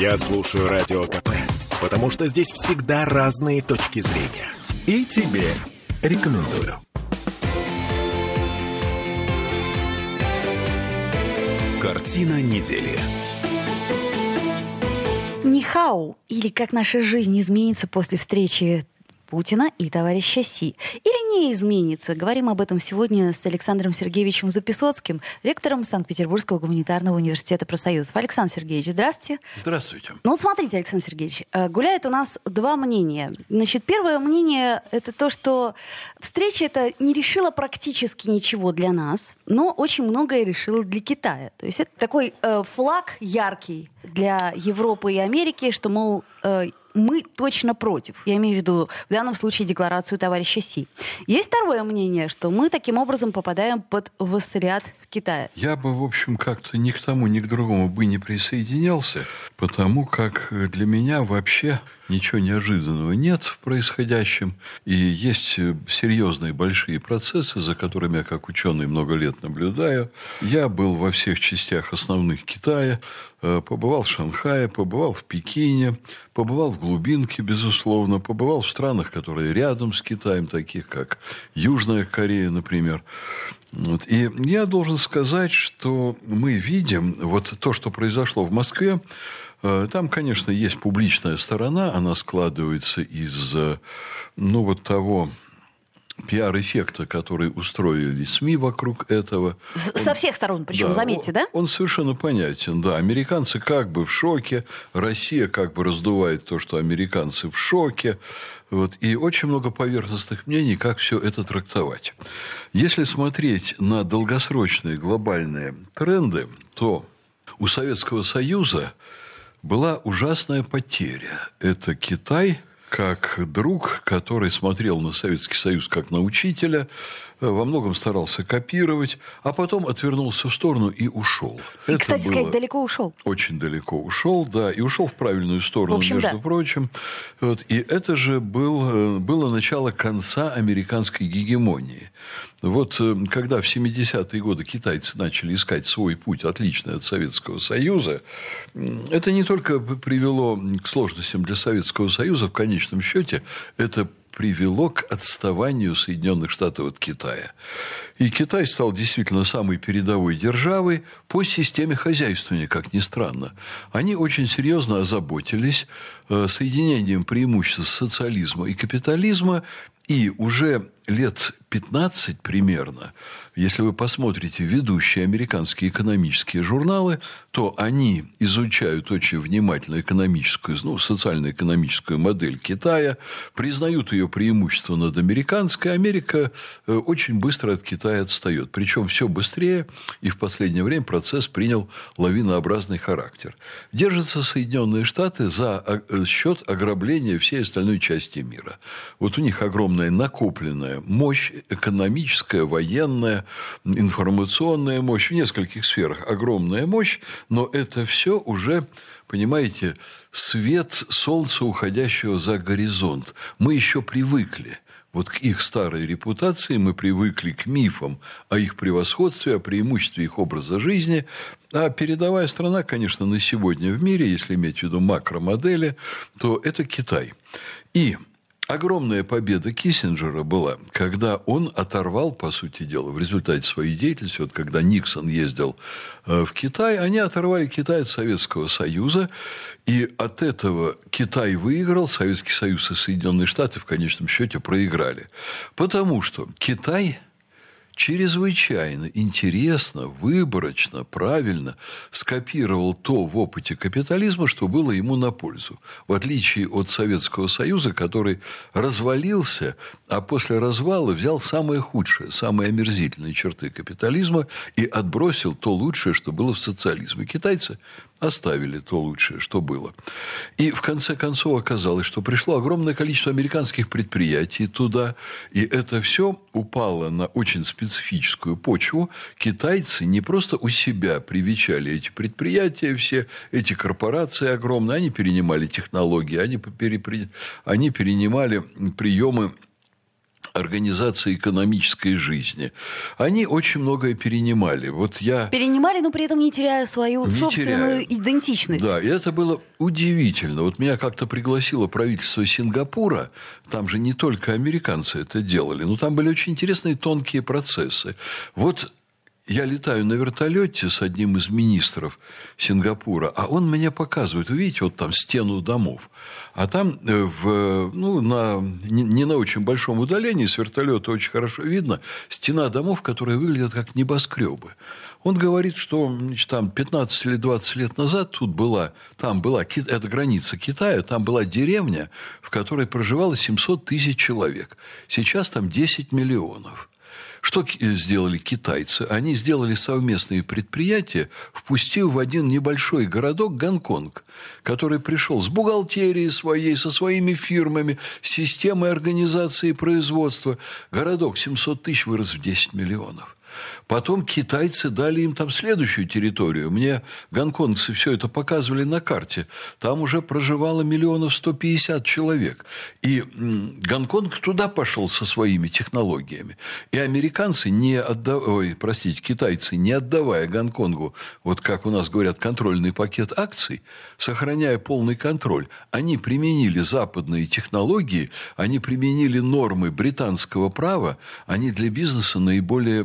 Я слушаю Радио КП, потому что здесь всегда разные точки зрения. И тебе рекомендую. Картина недели. Нихау, или как наша жизнь изменится после встречи Путина и товарища Си. Или не изменится? Говорим об этом сегодня с Александром Сергеевичем Записоцким, ректором Санкт-Петербургского гуманитарного университета профсоюзов. Александр Сергеевич, здравствуйте. Здравствуйте. Ну вот смотрите, Александр Сергеевич, э, гуляет у нас два мнения. Значит, первое мнение — это то, что встреча эта не решила практически ничего для нас, но очень многое решила для Китая. То есть это такой э, флаг яркий для Европы и Америки, что, мол, э, мы точно против. Я имею в виду в данном случае декларацию товарища Си. Есть второе мнение, что мы таким образом попадаем под вассалиат Китая. Я бы, в общем, как-то ни к тому, ни к другому бы не присоединялся, потому как для меня вообще ничего неожиданного нет в происходящем. И есть серьезные большие процессы, за которыми я как ученый много лет наблюдаю. Я был во всех частях основных Китая, э, побывал в Шанхае, побывал в Пекине, побывал в глубинке, безусловно, побывал в странах, которые рядом с Китаем, таких как Южная Корея, например. Вот. И я должен сказать, что мы видим вот то, что произошло в Москве, Э, там, конечно, есть публичная сторона, она складывается из, э, ну, вот того пиар-эффекта, который устроили СМИ вокруг этого. С- он, со всех сторон, причем, да, заметьте, да? Он совершенно понятен, да. Американцы как бы в шоке, Россия как бы раздувает то, что американцы в шоке. Вот, и очень много поверхностных мнений, как все это трактовать. Если смотреть на долгосрочные глобальные тренды, то у Советского Союза была ужасная потеря. Это Китай как друг, который смотрел на Советский Союз как на учителя, во многом старался копировать, а потом отвернулся в сторону и ушел. И, Это кстати сказать, далеко ушел. Очень далеко ушел, да, и ушел в правильную сторону, в общем, между да. прочим. Вот, и это же был, э, было начало конца американской гегемонии. Вот э, когда в 70-е годы китайцы начали искать свой путь, отличный от Советского Союза, это не только привело к сложностям для Советского Союза, в конечном счете это привело к отставанию Соединенных Штатов от Китая. И Китай стал действительно самой передовой державой по системе хозяйствования, как ни странно. Они очень серьезно озаботились э, соединением преимуществ социализма и капитализма, и уже лет 15 примерно, если вы посмотрите ведущие американские экономические журналы, то они изучают очень внимательно экономическую, ну, социально-экономическую модель Китая, признают ее преимущество над американской. Америка э, очень быстро от Китая отстает. Причем все быстрее, и в последнее время процесс принял лавинообразный характер. Держатся Соединенные Штаты за э, счет ограбления всей остальной части мира. Вот у них огромная накопленная мощь экономическая, военная, информационная мощь в нескольких сферах. Огромная мощь, но это все уже, понимаете, свет солнца, уходящего за горизонт. Мы еще привыкли. Вот к их старой репутации мы привыкли к мифам о их превосходстве, о преимуществе их образа жизни. А передовая страна, конечно, на сегодня в мире, если иметь в виду макромодели, то это Китай. И Огромная победа Киссинджера была, когда он оторвал, по сути дела, в результате своей деятельности, вот когда Никсон ездил э, в Китай, они оторвали Китай от Советского Союза, и от этого Китай выиграл, Советский Союз и Соединенные Штаты в конечном счете проиграли. Потому что Китай чрезвычайно интересно, выборочно, правильно скопировал то в опыте капитализма, что было ему на пользу. В отличие от Советского Союза, который развалился, а после развала взял самые худшие, самые омерзительные черты капитализма и отбросил то лучшее, что было в социализме. Китайцы оставили то лучшее, что было. И в конце концов оказалось, что пришло огромное количество американских предприятий туда, и это все упало на очень специфическую почву. Китайцы не просто у себя привечали эти предприятия, все эти корпорации огромные, они перенимали технологии, они, перепри... они перенимали приемы организации экономической жизни. Они очень многое перенимали. Вот я... Перенимали, но при этом не теряя свою не собственную теряя. идентичность. Да, и это было удивительно. Вот меня как-то пригласило правительство Сингапура. Там же не только американцы это делали, но там были очень интересные тонкие процессы. Вот я летаю на вертолете с одним из министров Сингапура, а он мне показывает, вы видите, вот там стену домов, а там э, в, ну, на, не, на очень большом удалении с вертолета очень хорошо видно стена домов, которые выглядят как небоскребы. Он говорит, что значит, там 15 или 20 лет назад тут была, там была, это граница Китая, там была деревня, в которой проживало 700 тысяч человек. Сейчас там 10 миллионов. Что сделали китайцы? Они сделали совместные предприятия, впустив в один небольшой городок Гонконг, который пришел с бухгалтерией своей, со своими фирмами, системой организации производства. Городок 700 тысяч вырос в 10 миллионов. Потом китайцы дали им там следующую территорию. Мне гонконгцы все это показывали на карте. Там уже проживало миллионов 150 человек. И Гонконг туда пошел со своими технологиями. И американцы, не отдав... Ой, простите, китайцы, не отдавая Гонконгу, вот как у нас говорят, контрольный пакет акций, сохраняя полный контроль, они применили западные технологии, они применили нормы британского права, они для бизнеса наиболее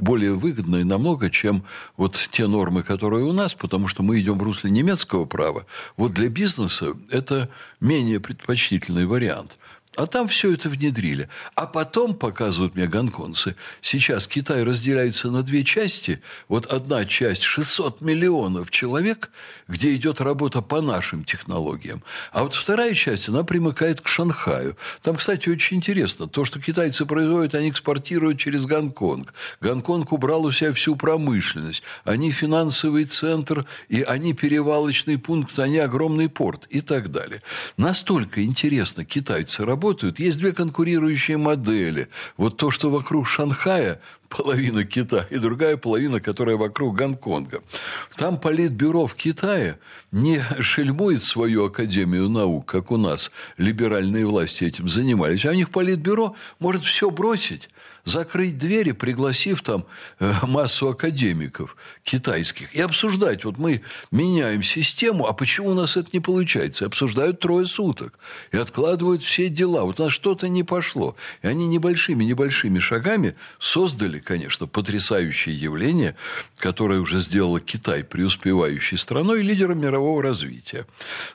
более выгодные намного, чем вот те нормы, которые у нас, потому что мы идем в русле немецкого права. Вот для бизнеса это менее предпочтительный вариант. А там все это внедрили. А потом, показывают мне гонконцы, сейчас Китай разделяется на две части. Вот одна часть 600 миллионов человек, где идет работа по нашим технологиям. А вот вторая часть, она примыкает к Шанхаю. Там, кстати, очень интересно. То, что китайцы производят, они экспортируют через Гонконг. Гонконг убрал у себя всю промышленность. Они финансовый центр, и они перевалочный пункт, они огромный порт и так далее. Настолько интересно китайцы работают, работают. Есть две конкурирующие модели. Вот то, что вокруг Шанхая, половина Китая, и другая половина, которая вокруг Гонконга. Там политбюро в Китае не шельмует свою Академию наук, как у нас либеральные власти этим занимались. А у них политбюро может все бросить закрыть двери, пригласив там э, массу академиков китайских, и обсуждать. Вот мы меняем систему, а почему у нас это не получается? Обсуждают трое суток и откладывают все дела. Вот у нас что-то не пошло. И они небольшими-небольшими шагами создали, конечно, потрясающее явление, которое уже сделало Китай преуспевающей страной и лидером мирового развития.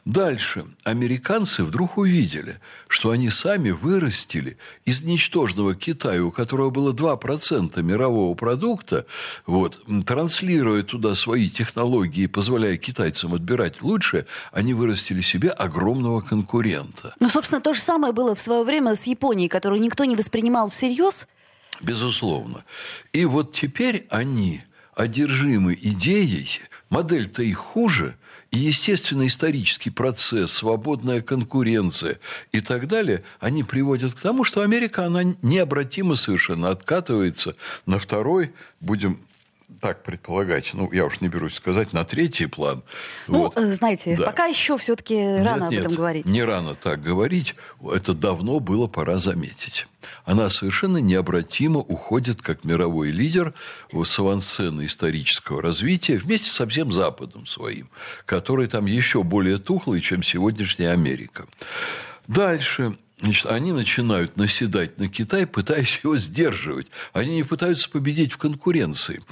Дальше. Американцы вдруг увидели, что они сами вырастили из ничтожного Китая, у которого было 2% мирового продукта, вот, транслируя туда свои технологии, позволяя китайцам отбирать лучшее, они вырастили себе огромного конкурента. Ну, собственно, то же самое было в свое время с Японией, которую никто не воспринимал всерьез. Безусловно. И вот теперь они одержимы идеей, модель-то их хуже – и естественный исторический процесс, свободная конкуренция и так далее, они приводят к тому, что Америка, она необратимо совершенно откатывается на второй, будем так предполагать, ну, я уж не берусь сказать, на третий план. Ну, вот. Э, знаете, да. пока еще все-таки рано нет, об этом говорить. не рано так говорить. Это давно было пора заметить. Она совершенно необратимо уходит как мировой лидер с авансцены исторического развития вместе со всем Западом своим, который там еще более тухлый, чем сегодняшняя Америка. Дальше Значит, они начинают наседать на Китай, пытаясь его сдерживать. Они не пытаются победить в конкуренции.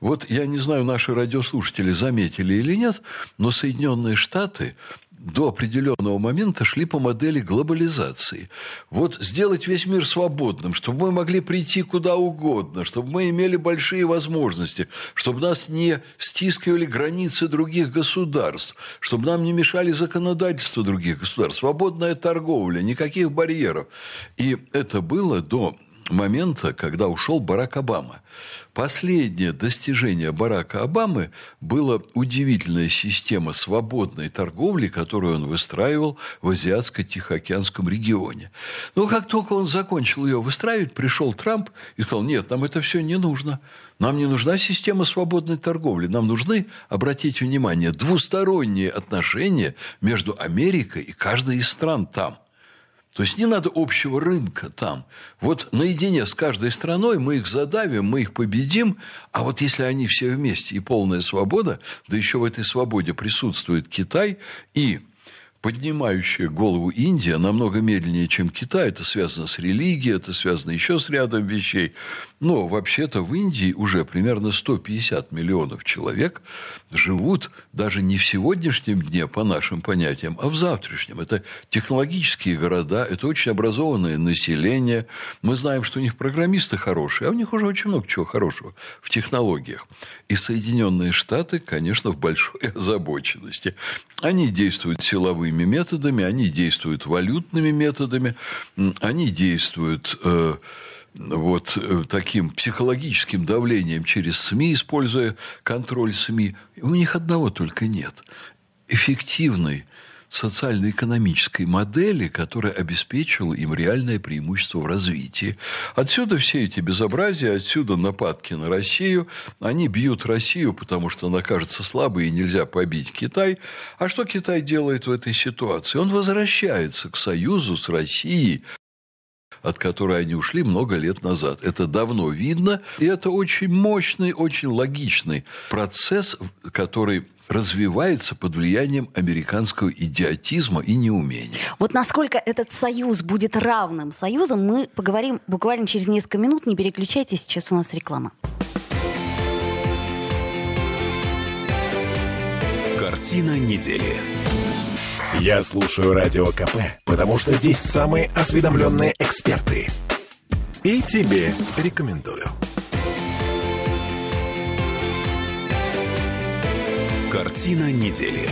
Вот я не знаю, наши радиослушатели заметили или нет, но Соединенные Штаты до определенного момента шли по модели глобализации. Вот сделать весь мир свободным, чтобы мы могли прийти куда угодно, чтобы мы имели большие возможности, чтобы нас не стискивали границы других государств, чтобы нам не мешали законодательства других государств, свободная торговля, никаких барьеров. И это было до момента, когда ушел Барак Обама. Последнее достижение Барака Обамы была удивительная система свободной торговли, которую он выстраивал в Азиатско-Тихоокеанском регионе. Но как только он закончил ее выстраивать, пришел Трамп и сказал, нет, нам это все не нужно. Нам не нужна система свободной торговли. Нам нужны, обратите внимание, двусторонние отношения между Америкой и каждой из стран там. То есть не надо общего рынка там. Вот наедине с каждой страной мы их задавим, мы их победим, а вот если они все вместе и полная свобода, да еще в этой свободе присутствует Китай и поднимающая голову Индия намного медленнее, чем Китай. Это связано с религией, это связано еще с рядом вещей. Но вообще-то в Индии уже примерно 150 миллионов человек живут даже не в сегодняшнем дне, по нашим понятиям, а в завтрашнем. Это технологические города, это очень образованное население. Мы знаем, что у них программисты хорошие, а у них уже очень много чего хорошего в технологиях. И Соединенные Штаты, конечно, в большой озабоченности. Они действуют силовыми методами, они действуют валютными методами, они действуют э, вот э, таким психологическим давлением через СМИ, используя контроль СМИ. У них одного только нет. Эффективной социально-экономической модели, которая обеспечивала им реальное преимущество в развитии. Отсюда все эти безобразия, отсюда нападки на Россию. Они бьют Россию, потому что она кажется слабой и нельзя побить Китай. А что Китай делает в этой ситуации? Он возвращается к союзу с Россией, от которой они ушли много лет назад. Это давно видно, и это очень мощный, очень логичный процесс, который развивается под влиянием американского идиотизма и неумения. Вот насколько этот союз будет равным союзом, мы поговорим буквально через несколько минут. Не переключайтесь, сейчас у нас реклама. Картина недели. Я слушаю Радио КП, потому что здесь самые осведомленные эксперты. И тебе рекомендую. Картина недели.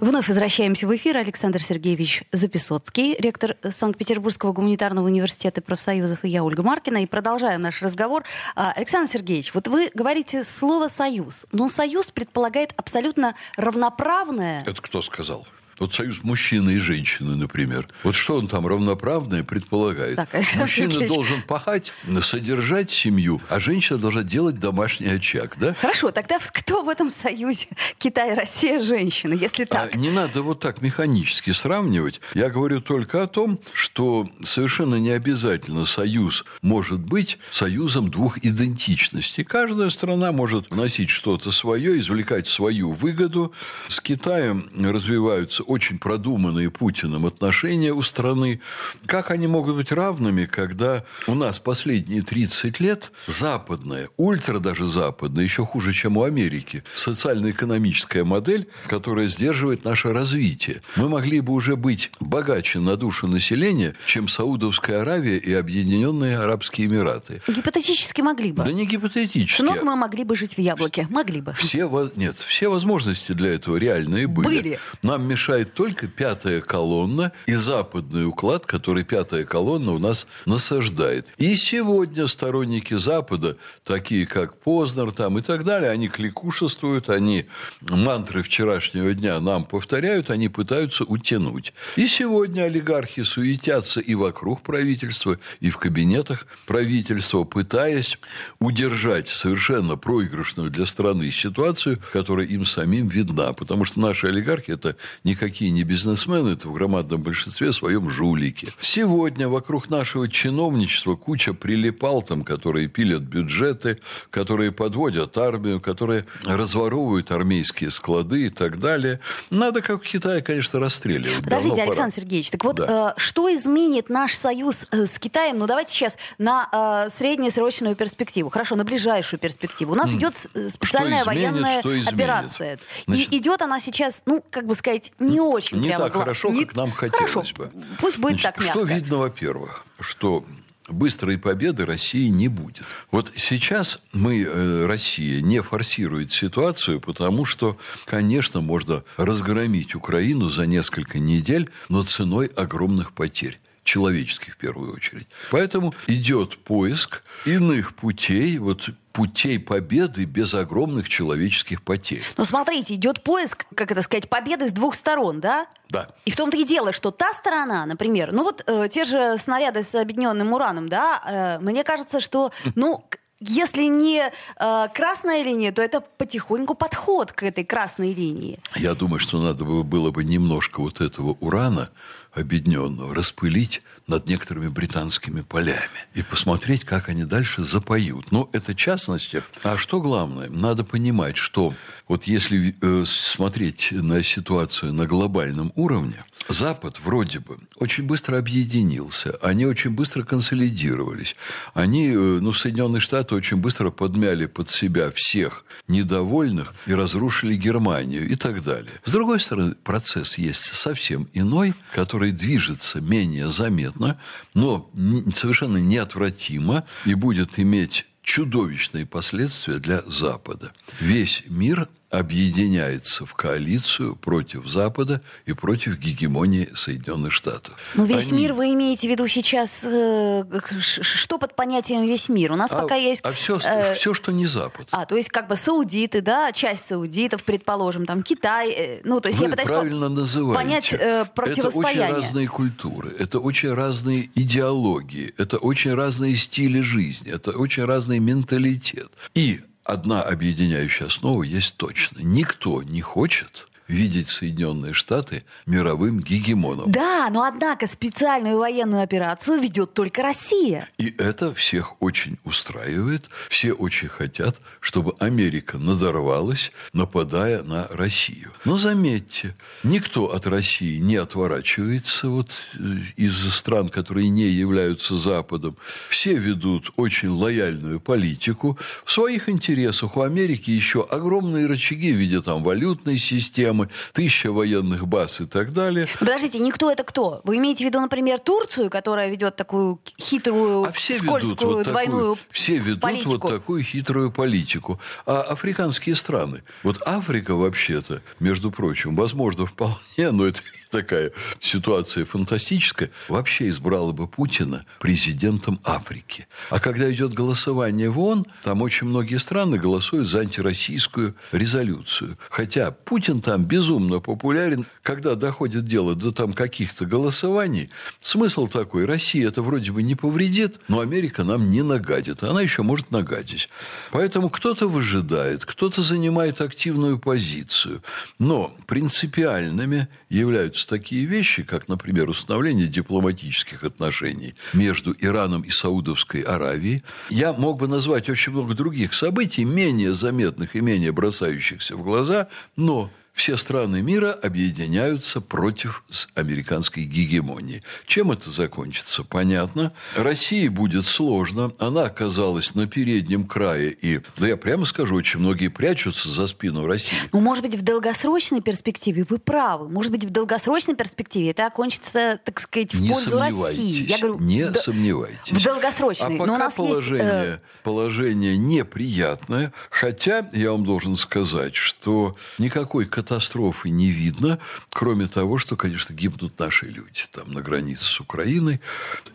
Вновь возвращаемся в эфир. Александр Сергеевич Записоцкий, ректор Санкт-Петербургского гуманитарного университета профсоюзов, и я, Ольга Маркина. И продолжаем наш разговор. А, Александр Сергеевич, вот вы говорите слово «союз», но союз предполагает абсолютно равноправное... Это кто сказал? Вот союз мужчины и женщины, например. Вот что он там равноправное предполагает? Так, Мужчина Сергеевич. должен пахать, содержать семью, а женщина должна делать домашний очаг, да? Хорошо, тогда кто в этом союзе? Китай, Россия, женщины, если а так? А не надо вот так механически сравнивать. Я говорю только о том, что совершенно не обязательно союз может быть союзом двух идентичностей. Каждая страна может вносить что-то свое, извлекать свою выгоду. С Китаем развиваются очень продуманные Путиным отношения у страны. Как они могут быть равными, когда у нас последние 30 лет западная, ультра даже западная, еще хуже, чем у Америки, социально-экономическая модель, которая сдерживает наше развитие. Мы могли бы уже быть богаче на душу населения, чем Саудовская Аравия и Объединенные Арабские Эмираты. Гипотетически могли бы. Да не гипотетически. Но мы могли бы жить в яблоке. Могли бы. Все, нет, все возможности для этого реальные были. Были. Нам мешает мешает только пятая колонна и западный уклад, который пятая колонна у нас насаждает. И сегодня сторонники Запада, такие как Познер там и так далее, они кликушествуют, они мантры вчерашнего дня нам повторяют, они пытаются утянуть. И сегодня олигархи суетятся и вокруг правительства, и в кабинетах правительства, пытаясь удержать совершенно проигрышную для страны ситуацию, которая им самим видна. Потому что наши олигархи – это никакие никакие не бизнесмены, это в громадном большинстве своем жулики. Сегодня вокруг нашего чиновничества куча прилипал там, которые пилят бюджеты, которые подводят армию, которые разворовывают армейские склады и так далее. Надо, как в Китае, конечно, расстреливать. Подождите, Давно Александр пора. Сергеевич, так вот, да. э, что изменит наш союз э, с Китаем? Ну, давайте сейчас на э, среднесрочную перспективу. Хорошо, на ближайшую перспективу. У нас идет э, специальная что изменит, военная что операция. Значит, и идет она сейчас, ну, как бы сказать, не не очень Не прямо так гла... хорошо, не... как нам хотелось хорошо. бы. Пусть будет Значит, так мягко. Что видно, во-первых, что быстрой победы России не будет. Вот сейчас мы, э, Россия, не форсирует ситуацию, потому что, конечно, можно разгромить Украину за несколько недель, но ценой огромных потерь человеческих в первую очередь. Поэтому идет поиск иных путей, вот путей победы без огромных человеческих потерь. Но смотрите, идет поиск, как это сказать, победы с двух сторон, да? Да. И в том-то и дело, что та сторона, например, ну вот э, те же снаряды с объединенным ураном, да, э, мне кажется, что, ну, если не э, красная линия, то это потихоньку подход к этой красной линии. Я думаю, что надо было бы немножко вот этого урана объединенного распылить над некоторыми британскими полями и посмотреть, как они дальше запоют. Но это частности. А что главное? Надо понимать, что вот если э, смотреть на ситуацию на глобальном уровне, Запад вроде бы очень быстро объединился, они очень быстро консолидировались, они, э, ну, Соединенные Штаты очень быстро подмяли под себя всех недовольных и разрушили Германию и так далее. С другой стороны, процесс есть совсем иной, который движется менее заметно, но совершенно неотвратимо и будет иметь чудовищные последствия для Запада. Весь мир объединяется в коалицию против Запада и против гегемонии Соединенных Штатов. Но ну, весь Они... мир вы имеете в виду сейчас э, что под понятием весь мир? У нас а, пока есть... А все, э, все, что не Запад. А, то есть как бы саудиты, да, часть саудитов, предположим, там Китай, э, ну то есть вы я пытаюсь правильно называете. понять э, противостояние. Это очень разные культуры, это очень разные идеологии, это очень разные стили жизни, это очень разный менталитет. И одна объединяющая основа есть точно. Никто не хочет видеть Соединенные Штаты мировым гегемоном. Да, но однако специальную военную операцию ведет только Россия. И это всех очень устраивает. Все очень хотят, чтобы Америка надорвалась, нападая на Россию. Но заметьте, никто от России не отворачивается вот э, из стран, которые не являются Западом. Все ведут очень лояльную политику. В своих интересах у Америки еще огромные рычаги в виде там валютной системы, системы, тысяча военных баз и так далее. Подождите, никто это кто? Вы имеете в виду, например, Турцию, которая ведет такую хитрую, а все скользкую, вот двойную такую, Все ведут политику. вот такую хитрую политику. А африканские страны? Вот Африка вообще-то, между прочим, возможно, вполне, но это такая ситуация фантастическая, вообще избрала бы Путина президентом Африки. А когда идет голосование в ООН, там очень многие страны голосуют за антироссийскую резолюцию. Хотя Путин там безумно популярен. Когда доходит дело до там каких-то голосований, смысл такой, Россия это вроде бы не повредит, но Америка нам не нагадит. Она еще может нагадить. Поэтому кто-то выжидает, кто-то занимает активную позицию. Но принципиальными являются случаются такие вещи, как, например, установление дипломатических отношений между Ираном и Саудовской Аравией, я мог бы назвать очень много других событий, менее заметных и менее бросающихся в глаза, но все страны мира объединяются против американской гегемонии. Чем это закончится? Понятно. России будет сложно. Она оказалась на переднем крае. И, да я прямо скажу, очень многие прячутся за спину России. Ну, может быть, в долгосрочной перспективе вы правы. Может быть, в долгосрочной перспективе это окончится, так сказать, в не пользу России. Я говорю, не д- сомневайтесь. В долгосрочной. А пока Но у нас положение, есть, э... положение неприятное. Хотя, я вам должен сказать, что никакой катастрофы не видно, кроме того, что, конечно, гибнут наши люди там на границе с Украиной.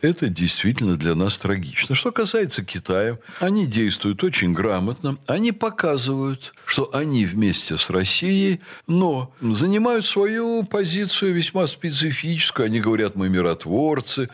Это действительно для нас трагично. Что касается Китая, они действуют очень грамотно. Они показывают, что они вместе с Россией, но занимают свою позицию весьма специфическую. Они говорят, мы миротворцы.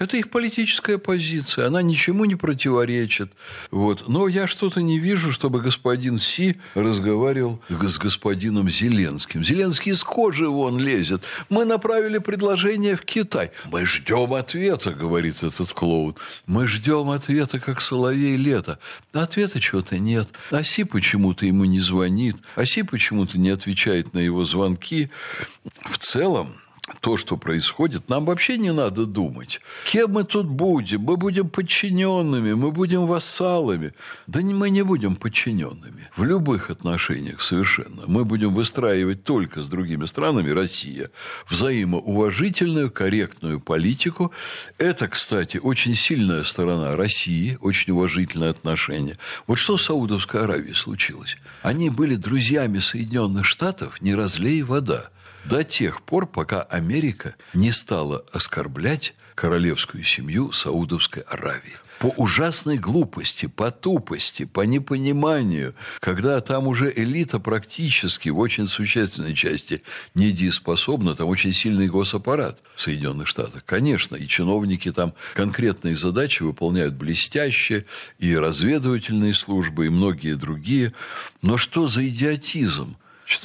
Это их политическая позиция. Она ничему не противоречит. Вот. Но я что-то не вижу, чтобы господин Си разговаривал с господином Зеленским Зеленским. Зеленский из кожи вон лезет. Мы направили предложение в Китай. Мы ждем ответа, говорит этот клоун. Мы ждем ответа, как соловей лето. Ответа чего-то нет. Оси почему-то ему не звонит. Оси почему-то не отвечает на его звонки. В целом, то, что происходит, нам вообще не надо думать. Кем мы тут будем? Мы будем подчиненными, мы будем вассалами. Да не, мы не будем подчиненными. В любых отношениях совершенно. Мы будем выстраивать только с другими странами, Россия, взаимоуважительную, корректную политику. Это, кстати, очень сильная сторона России, очень уважительное отношение. Вот что с Саудовской Аравией случилось? Они были друзьями Соединенных Штатов, не разлей вода до тех пор, пока Америка не стала оскорблять королевскую семью Саудовской Аравии. по ужасной глупости, по тупости, по непониманию, когда там уже элита практически в очень существенной части недееспособна, там очень сильный госаппарат в Соединенных Штатах. Конечно, и чиновники там конкретные задачи выполняют блестяще, и разведывательные службы, и многие другие. Но что за идиотизм?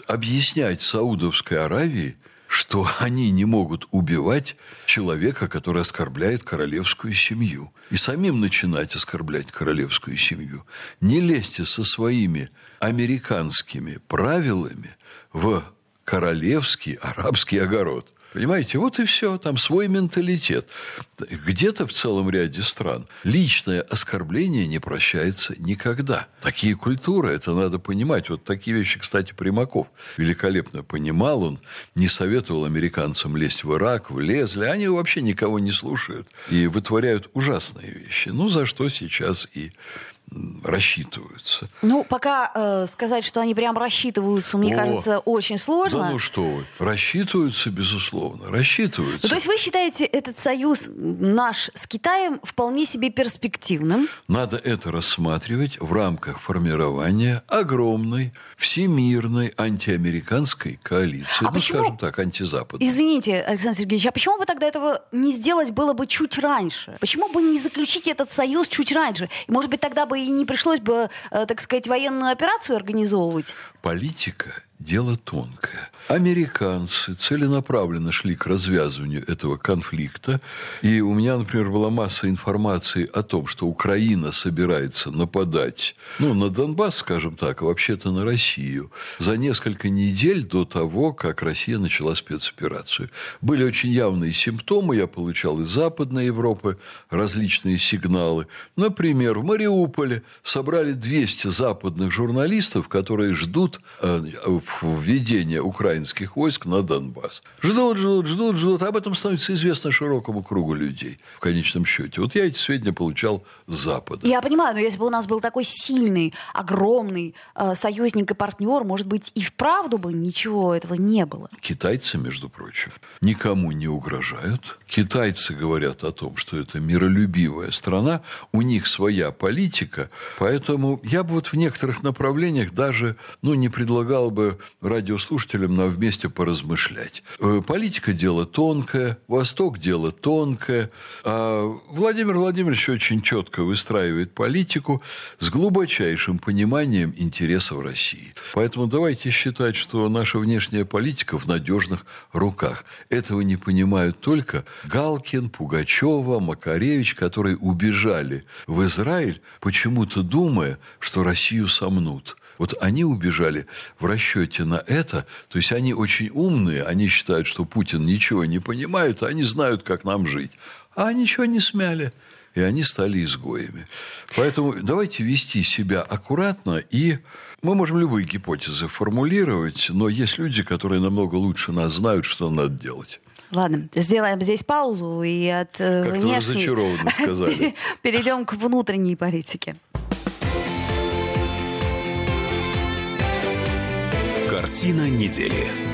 Объяснять Саудовской Аравии – что они не могут убивать человека, который оскорбляет королевскую семью. И самим начинать оскорблять королевскую семью. Не лезьте со своими американскими правилами в королевский арабский огород – Понимаете, вот и все, там свой менталитет. Где-то в целом ряде стран личное оскорбление не прощается никогда. Такие культуры, это надо понимать. Вот такие вещи, кстати, Примаков великолепно понимал. Он не советовал американцам лезть в Ирак, влезли. Они вообще никого не слушают и вытворяют ужасные вещи. Ну, за что сейчас и рассчитываются. Ну, пока э, сказать, что они прям рассчитываются, мне О, кажется, очень сложно. Да ну что вы, рассчитываются, безусловно, рассчитываются. Ну, то есть вы считаете этот союз наш с Китаем вполне себе перспективным? Надо это рассматривать в рамках формирования огромной всемирной антиамериканской коалиции, а ну, почему, скажем так, антизападной. Извините, Александр Сергеевич, а почему бы тогда этого не сделать было бы чуть раньше? Почему бы не заключить этот союз чуть раньше? И, может быть, тогда бы и не пришлось бы, э, так сказать, военную операцию организовывать? Политика дело тонкое. Американцы целенаправленно шли к развязыванию этого конфликта. И у меня, например, была масса информации о том, что Украина собирается нападать ну, на Донбасс, скажем так, а вообще-то на Россию, за несколько недель до того, как Россия начала спецоперацию. Были очень явные симптомы, я получал из Западной Европы различные сигналы. Например, в Мариуполе собрали 200 западных журналистов, которые ждут э, введения украинских войск на Донбасс. Ждут, ждут, ждут, ждут. Об этом становится известно широкому кругу людей в конечном счете. Вот я эти сведения получал с Запада. Я понимаю, но если бы у нас был такой сильный, огромный э, союзник и партнер, может быть, и вправду бы ничего этого не было. Китайцы, между прочим, никому не угрожают. Китайцы говорят о том, что это миролюбивая страна, у них своя политика, поэтому я бы вот в некоторых направлениях даже ну, не предлагал бы радиослушателям нам вместе поразмышлять. Э, политика – дело тонкое, Восток – дело тонкое. А Владимир Владимирович очень четко выстраивает политику с глубочайшим пониманием интересов России. Поэтому давайте считать, что наша внешняя политика в надежных руках. Этого не понимают только Галкин, Пугачева, Макаревич, которые убежали в Израиль, почему-то думая, что Россию сомнут. Вот они убежали в расчете на это, то есть они очень умные, они считают, что Путин ничего не понимает, а они знают, как нам жить. А ничего не смяли и они стали изгоями. Поэтому давайте вести себя аккуратно, и мы можем любые гипотезы формулировать, но есть люди, которые намного лучше нас знают, что надо делать. Ладно, сделаем здесь паузу и от э, как внешней... разочарованно сказали. Перейдем к внутренней политике. Картина недели.